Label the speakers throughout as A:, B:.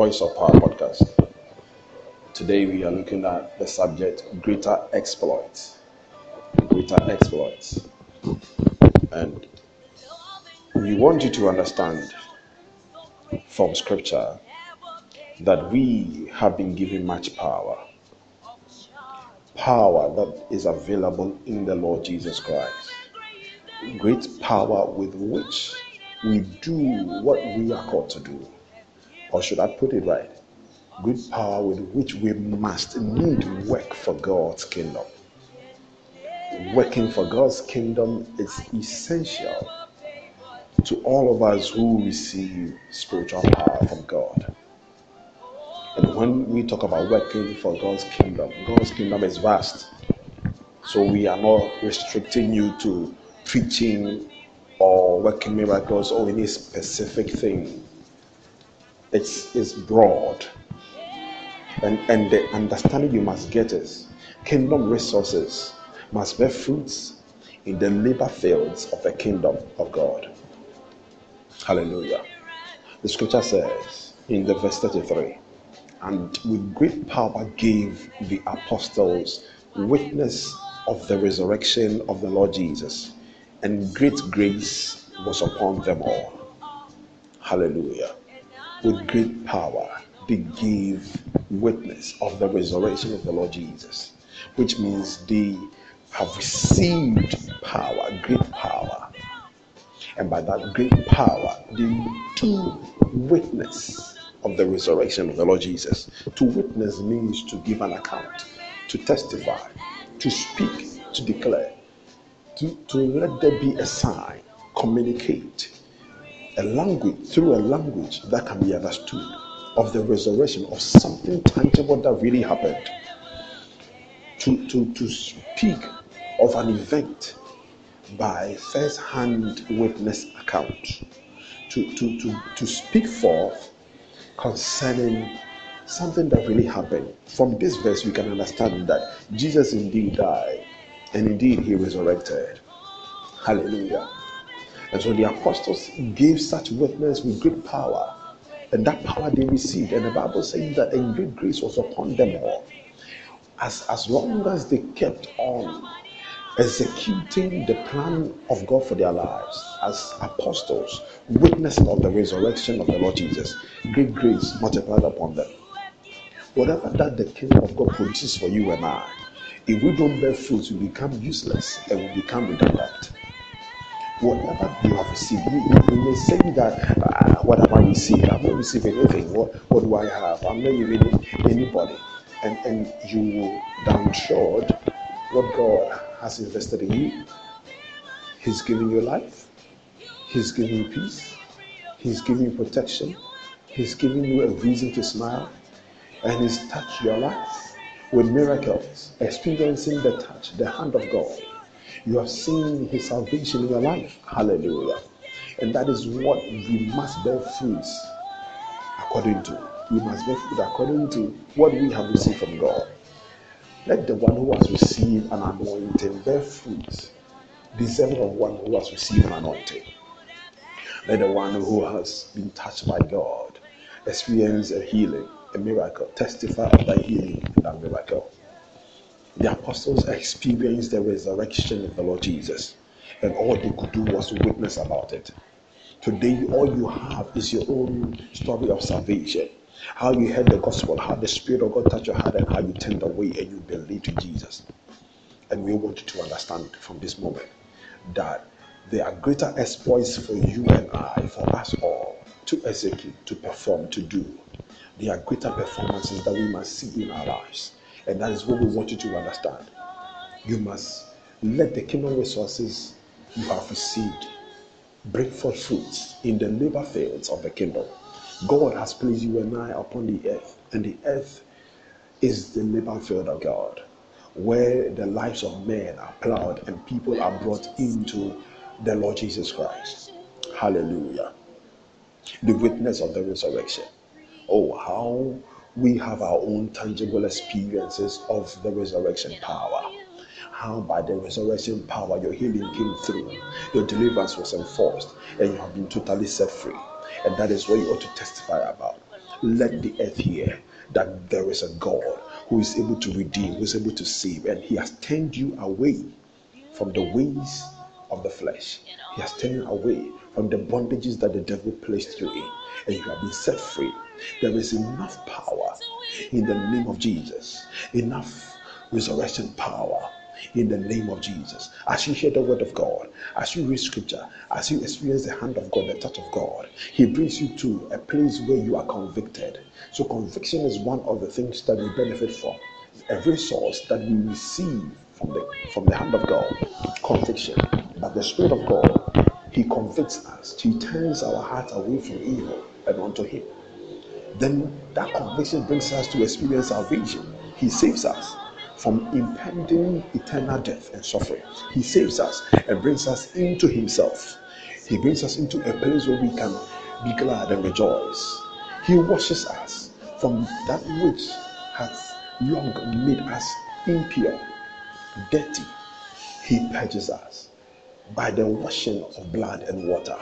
A: Voice of Power podcast. Today we are looking at the subject greater exploits. Greater exploits. And we want you to understand from scripture that we have been given much power. Power that is available in the Lord Jesus Christ. Great power with which we do what we are called to do. Or should I put it right? Good power with which we must need work for God's kingdom. Working for God's kingdom is essential to all of us who receive spiritual power from God. And when we talk about working for God's kingdom, God's kingdom is vast. So we are not restricting you to preaching or working miracles or any specific thing. It's, it's broad. And, and the understanding you must get is kingdom resources must bear fruits in the labor fields of the kingdom of God. Hallelujah. The scripture says in the verse 33 and with great power gave the apostles witness of the resurrection of the Lord Jesus and great grace was upon them all. Hallelujah. With great power, they gave witness of the resurrection of the Lord Jesus, which means they have received power, great power. And by that great power, they do witness of the resurrection of the Lord Jesus. To witness means to give an account, to testify, to speak, to declare to, to let there be a sign, communicate a language through a language that can be understood of the resurrection of something tangible that really happened. To, to, to speak of an event by first hand witness account. To, to, to, to speak forth concerning something that really happened. From this verse, we can understand that Jesus indeed died and indeed, he resurrected. Hallelujah. And so the apostles gave such witness with great power. And that power they received. And the Bible says that a great grace was upon them all. As, as long as they kept on executing the plan of God for their lives as apostles, witnessing of the resurrection of the Lord Jesus, great grace multiplied upon them. Whatever that the kingdom of God produces for you and I, if we don't bear fruit, we become useless and we become redundant. Whatever you have received, you, you, may say that, uh, What have I received? I've not received anything. What, what do I have? I'm not even anybody. And, and you will downtrod what God has invested in you. He's giving you life, He's giving you peace, He's giving you protection, He's giving you a reason to smile, and He's touched your life with miracles, experiencing the touch, the hand of God. You have seen His salvation in your life. Hallelujah. And that is what we must bear fruits according to. We must bear fruit according to what we have received from God. Let the one who has received an anointing bear fruits, deserving of one who has received an anointing. Let the one who has been touched by God experience a healing a miracle, testify of thy healing and miracle. The apostles experienced the resurrection of the Lord Jesus, and all they could do was witness about it. Today, all you have is your own story of salvation. How you heard the gospel, how the Spirit of God touched your heart, and how you turned away and you believed in Jesus. And we want you to understand from this moment that there are greater exploits for you and I, for us all, to execute, to perform, to do there are greater performances that we must see in our lives. And that is what we want you to understand. You must let the kingdom resources you have received bring forth fruits in the labor fields of the kingdom. God has placed you and I upon the earth, and the earth is the labor field of God, where the lives of men are plowed and people are brought into the Lord Jesus Christ. Hallelujah. The witness of the resurrection. Oh, how we have our own tangible experiences of the resurrection power. How by the resurrection power your healing came through, your deliverance was enforced, and you have been totally set free. And that is what you ought to testify about. Let the earth hear that there is a God who is able to redeem, who is able to save, and He has turned you away from the ways of the flesh. He has turned you away from the bondages that the devil placed you in, and you have been set free. There is enough power in the name of Jesus, enough resurrection power in the name of Jesus. As you hear the word of God, as you read scripture, as you experience the hand of God, the touch of God, He brings you to a place where you are convicted. So, conviction is one of the things that we benefit from, a resource that we receive from the from the hand of God. Conviction. But the Spirit of God, He convicts us. He turns our hearts away from evil and unto Him. Then that conviction brings us to experience salvation. He saves us from impending eternal death and suffering. He saves us and brings us into Himself. He brings us into a place where we can be glad and rejoice. He washes us from that which has long made us impure, dirty. He purges us by the washing of blood and water.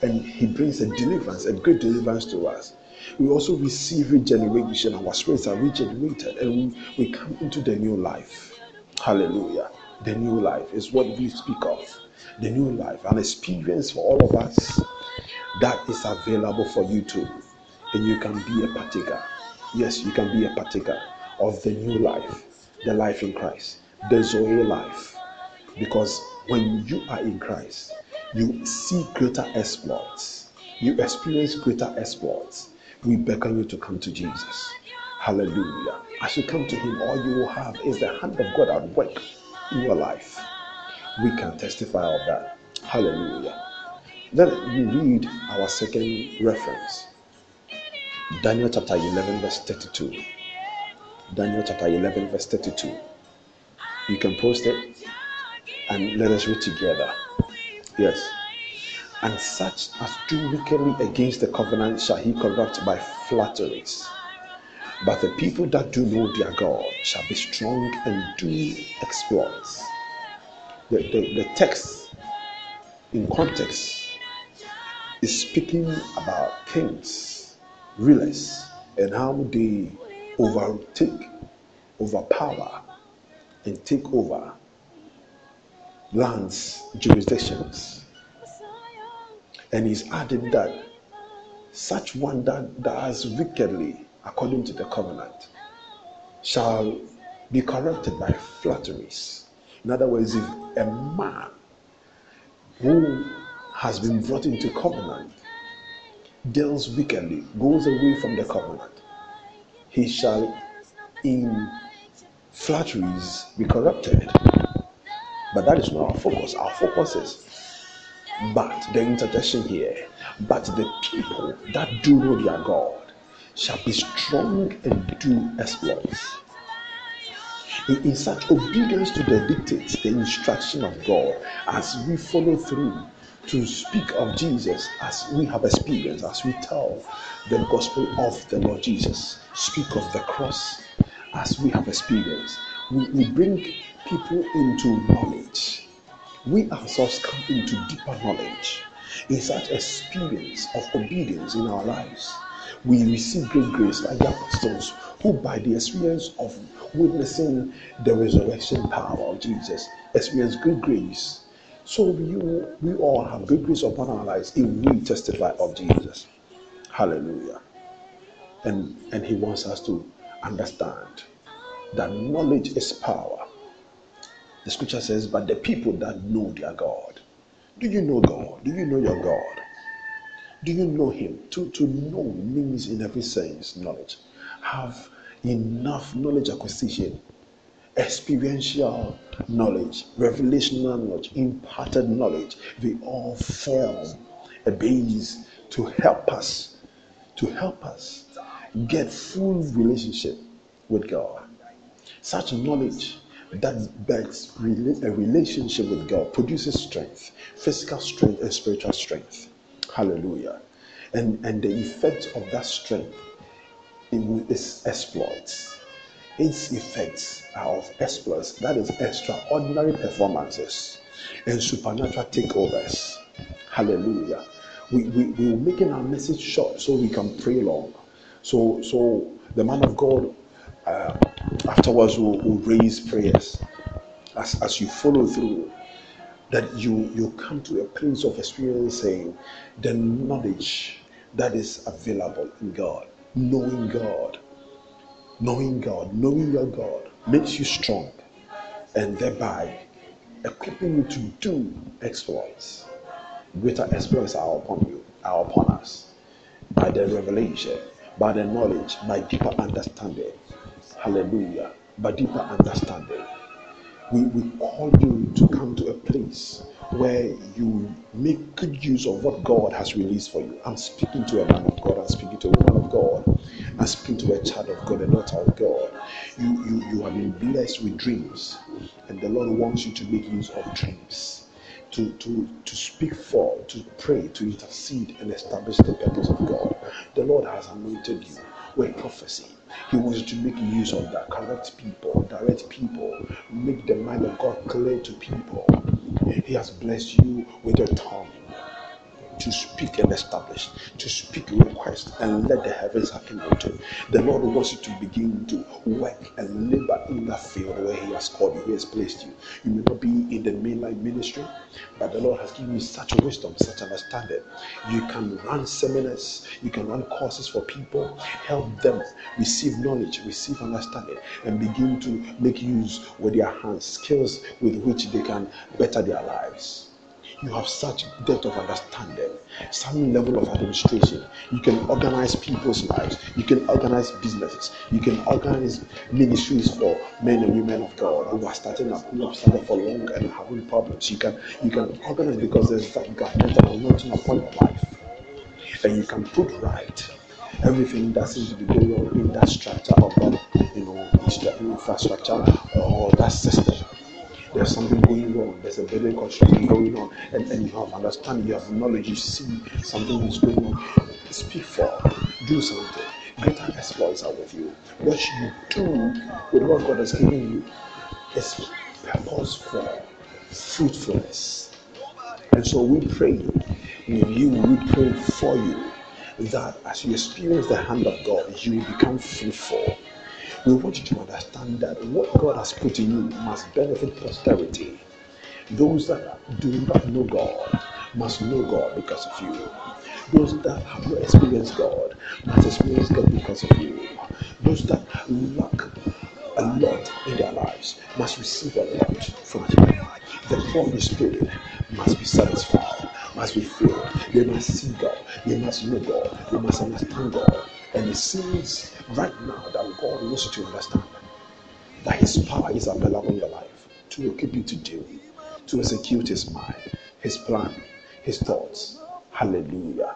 A: And He brings a deliverance, a great deliverance to us we also receive regeneration. Our spirits are regenerated and we, we come into the new life. Hallelujah. The new life is what we speak of. The new life, an experience for all of us that is available for you too. And you can be a partaker. Yes, you can be a partaker of the new life, the life in Christ, the Zoe life. Because when you are in Christ, you see greater exploits, you experience greater exploits we beckon you to come to Jesus. Hallelujah. As you come to Him, all you will have is the hand of God at work in your life. We can testify of that. Hallelujah. Then we read our second reference Daniel chapter 11, verse 32. Daniel chapter 11, verse 32. You can post it and let us read together. Yes and such as do wickedly against the covenant shall he corrupt by flatteries. But the people that do know their God shall be strong and do exploits. The, the, the text in context is speaking about kings, rulers, and how they overtake, overpower, and take over lands, jurisdictions and he's added that such one that does wickedly according to the covenant shall be corrupted by flatteries. In other words, if a man who has been brought into covenant deals wickedly, goes away from the covenant, he shall in flatteries be corrupted. But that is not our focus. Our focus is but the interjection here, but the people that do know their God shall be strong and do exploits. In, such obedience to the dictates, the instruction of God, as we follow through to speak of Jesus as we have experienced, as we tell the gospel of the Lord Jesus, speak of the cross as we have experienced, we, we bring people into knowledge we ourselves come into deeper knowledge in such experience of obedience in our lives. We receive great grace like the apostles who, by the experience of witnessing the resurrection power of Jesus, experience great grace. So we, we all have great grace upon our lives if we testify of Jesus. Hallelujah. And, and he wants us to understand that knowledge is power the scripture says, But the people that know their God. Do you know God? Do you know your God? Do you know Him? To, to know means, in every sense, knowledge. Have enough knowledge acquisition, experiential knowledge, revelational knowledge, imparted knowledge. They all form a base to help us, to help us get full relationship with God. Such knowledge that backs a relationship with God produces strength, physical strength and spiritual strength. Hallelujah. And, and the effect of that strength is exploits. Its effects are of exploits, that is extraordinary performances and supernatural takeovers. Hallelujah. We, we, we are making our message short so we can pray long. So, so the man of God uh, afterwards will, will raise prayers as, as you follow through that you you come to a place of experiencing the knowledge that is available in God, knowing God, knowing God, knowing your God makes you strong, and thereby equipping you to do exploits. Greater exploits are upon you, are upon us, by the revelation, by the knowledge, by deeper understanding. Hallelujah. But deeper understanding we, we call you to come to a place where you make good use of what God has released for you. I'm speaking to a man of God, I'm speaking to a woman of God, I'm speaking to a child of God, a daughter of God. You, you, you have been blessed with dreams, and the Lord wants you to make use of dreams. To, to, to speak for, to pray, to intercede and establish the purpose of God. The Lord has anointed you with prophecy. He wants to make use of that, correct people, direct people, make the mind of God clear to people. He has blessed you with a tongue to speak and establish, to speak request and let the heavens happen unto. The Lord wants you to begin to work and labor in that field where He has called you, He has placed you. You may not be in the mainline ministry, but the Lord has given you such wisdom, such understanding. You can run seminars, you can run courses for people, help them receive knowledge, receive understanding, and begin to make use with their hands, skills with which they can better their lives you have such depth of understanding, some level of administration. You can organize people's lives. You can organize businesses. You can organize ministries for men and women of God who are starting up, who have started for long and having problems. You can you can organize because there's that governmental anointing upon your life, and you can put right everything that seems to be going on in that structure of that you know infrastructure or that system there's something going on, there's a building construction going on, and, and you have understanding, you have knowledge, you see something is going on. Speak for, do something. Greater exploits are with you. What you do with what God has given you is purposeful, fruitfulness. And so we pray with you, we pray for you that as you experience the hand of God, you will become fruitful we want you to understand that what God has put in you must benefit posterity. Those that do not know God must know God because of you. Those that have not experienced God must experience God because of you. Those that lack a lot in their lives must receive a lot from you. The in spirit must be satisfied, must be filled. They must see God. They must know God. They must understand God. And it seems right now that God wants you to understand that His power is available in your life to equip you to do, to execute His mind, His plan, His thoughts. Hallelujah.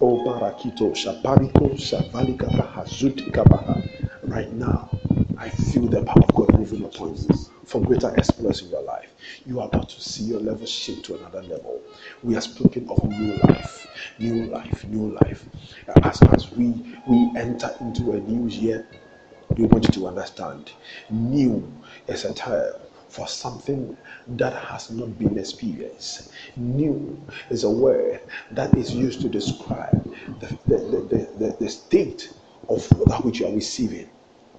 A: Oh, Barakito, Shapariko, Shavalika, Right now, I feel the power of God for greater exploits in your life. You are about to see your level shift to another level. We are speaking of new life, new life, new life. As, as we, we enter into a new year, we want you to understand new is a term for something that has not been experienced. New is a word that is used to describe the, the, the, the, the state of that which you are receiving.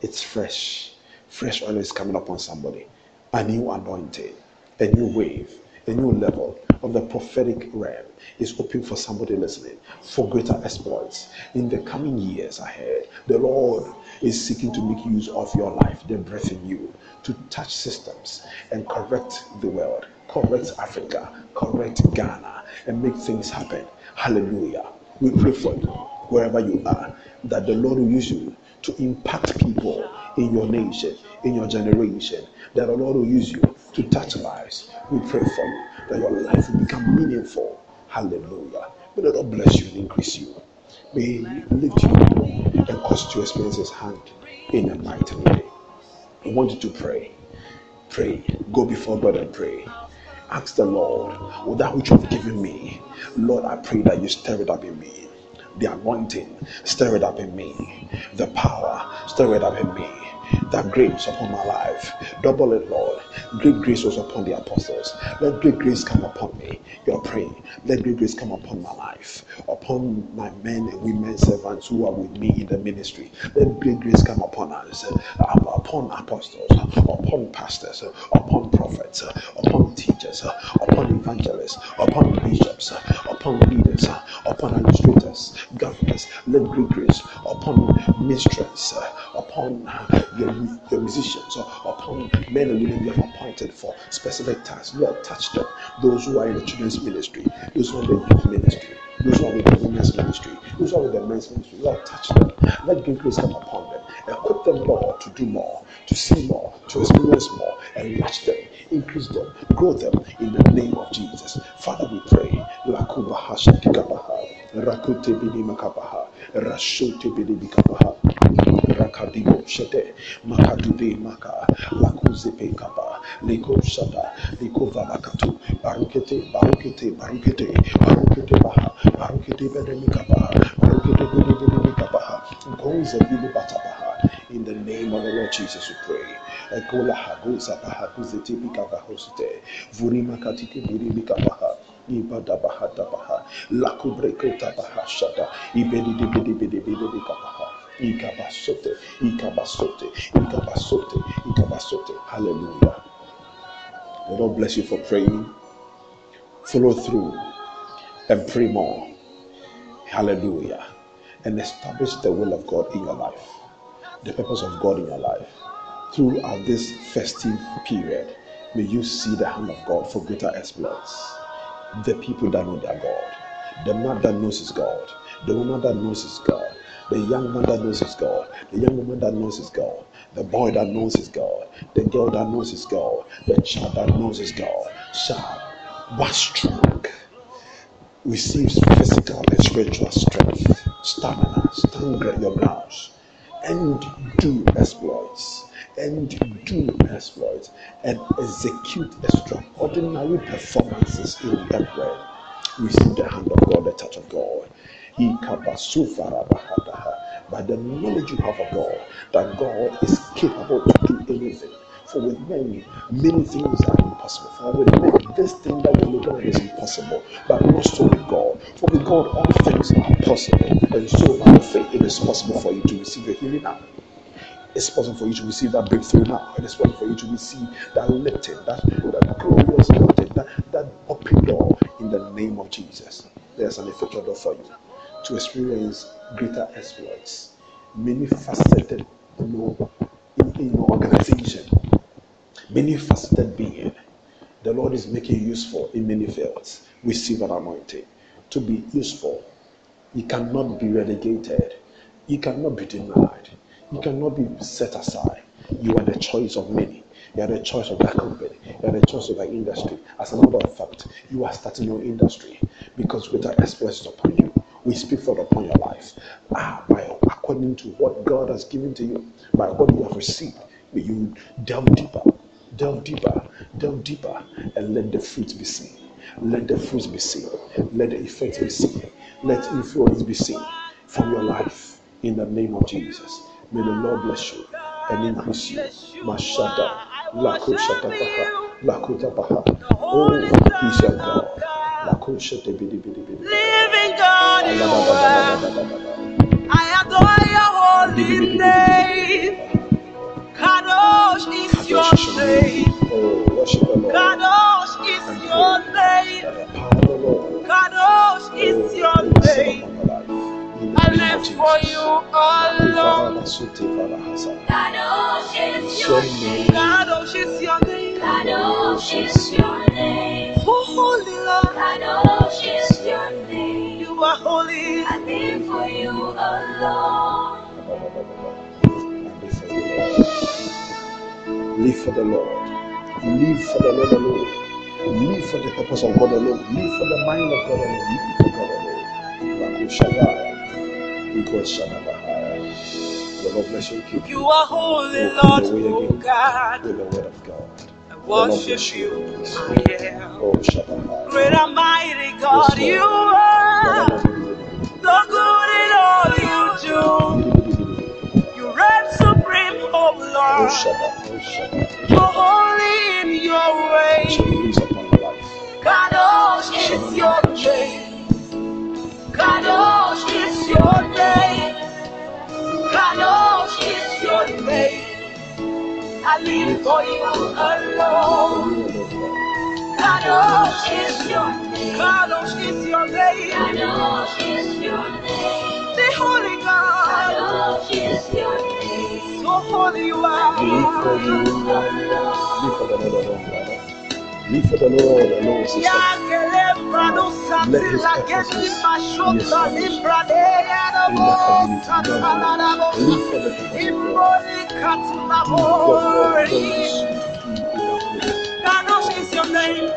A: It's fresh. Fresh oil is coming upon somebody. A new anointing, a new wave, a new level of the prophetic realm is open for somebody listening for greater exploits in the coming years ahead. The Lord is seeking to make use of your life, the breath in you, to touch systems and correct the world, correct Africa, correct Ghana, and make things happen. Hallelujah. We pray for you wherever you are that the Lord will use you to impact people in your nation, in your generation, that the Lord will use you to touch lives. We pray for you that your life will become meaningful. Hallelujah. May the Lord bless you and increase you. May He lift you and cause you to experience His hand in a mighty way. I want you to pray. Pray. Go before God and pray. Ask the Lord, with that which you have given me, Lord, I pray that you stir it up in me the anointing, stir it up in me. The power, Stir it up in me that grace upon my life. Double it, Lord. Great grace was upon the apostles. Let great grace come upon me. You're praying. Let great grace come upon my life, upon my men and women servants who are with me in the ministry. Let great grace come upon us, upon apostles, upon pastors, upon prophets, upon teachers, upon evangelists, upon bishops, upon leaders, upon administrators, governors. Let great grace upon mistress, upon your, your musicians, or upon men and women you have appointed for specific tasks. Lord, touch them. Those who are in the children's ministry, those who are in the youth ministry, those who are in the women's ministry, those who are in the men's ministry. Lord, touch them. Let great grace come upon them. Equip them, Lord, to do more, to see more, to experience more, and enlarge them, increase them, grow them in the name of Jesus. Father, we pray. Lakuba hasha rakute bini rashote bini rakadibo shete maka lakuzepe shata barukete barukete barukete barukete baha barukete barukete batabaha in the name of the Lord Jesus we pray. Ekola haguza baha kuzete bikaba hosite vurima katike biri baha baha Ikabasote, Ikabasote, Ikabasote, Ikabasote. Hallelujah. The Lord bless you for praying. Follow through and pray more. Hallelujah. And establish the will of God in your life, the purpose of God in your life. Throughout this festive period, may you see the hand of God for greater exploits. The people that know their God, the man that knows his God, the woman that knows his God, the young man that knows his God, the young woman that knows his God, the boy that knows his God, the girl that knows his God, the child that knows his God shall was strong, receives physical and spiritual strength, stamina, stand your grounds, and do exploits, and do exploits, and execute extraordinary performances in the realm. Receive the hand of God, the touch of God by the knowledge you have of God, that God is capable to do anything. For with men, many things are impossible. For with men, this thing that we look at is impossible, but not with God. For with God, all things are possible. And so, by faith, it is possible for you to receive your healing now. It's possible for you to receive that breakthrough now. It is possible for you to receive that lifting, that, that glorious lifting, that, that open door in the name of Jesus. There's an effectual door for you to experience greater exploits. Many faceted you know, in, in your organization, many faceted being. The Lord is making you useful in many fields. Receive an anointing to be useful. You cannot be relegated. You cannot be denied. You cannot be set aside. You are the choice of many. You are the choice of that company. You are the choice of that industry. As a matter of fact, you are starting your industry because greater exploits upon you we speak for upon your life. Ah, by according to what God has given to you, by what you have received, may you delve deeper, delve deeper, delve deeper, and let the fruits be seen. Let the fruits be seen. Let the effects be seen. Let influence be seen from your life in the name of Jesus. May the Lord bless you and increase you. Mashada, Lakushatabaha, Lakutabaha. Oh, He's your God.
B: Living God, you are. I adore your holy name. Kadosh is your name. Kadosh is your name. Kadosh I live for you alone. Kadosh oh, is oh, your name. Kadosh oh, is your name. Kadosh is your name. Oh, holy Lord. Kadosh is your name. You are holy. I live for you alone.
A: Live for the Lord. Live for the Lord alone. Live for the purpose of God alone. Live for the mind of God alone. Live for God alone. The Lord bless you. Keep
B: You are holy, Lord, oh God.
A: With the word of God.
B: I worship you. I am. Oh, Great and mighty God, you are. So good in all you do. You reign
A: Oh, Shabbat. Oh, Shabbat.
B: You're holy in your way.
A: Your life.
B: Is your name. Kadosh is your name. Kadosh is your name. I live for you alone. Kadosh is your name. Kadosh is your name. Kadosh is your name. The Holy God. Kadosh is your name. So holy you are.
A: Live for you alone. Live for the Lord alone. Live for the Lord alone, sister. Let his purposes be established in the community.
B: satalada
A: for the people of God.
B: imboli katula
A: Do what God
B: bori.
A: promised you to do in the community.
B: Kadosh is your name.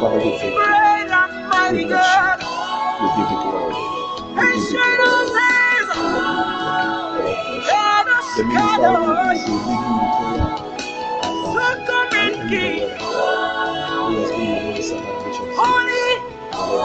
A: Father, we thank you.
B: Great and mighty
A: We bless you. We give you glory. We give you glory.
B: days.
A: God bless you.
B: Kadosh,
A: The minister will will
B: Kadosh.
A: lead you in prayer.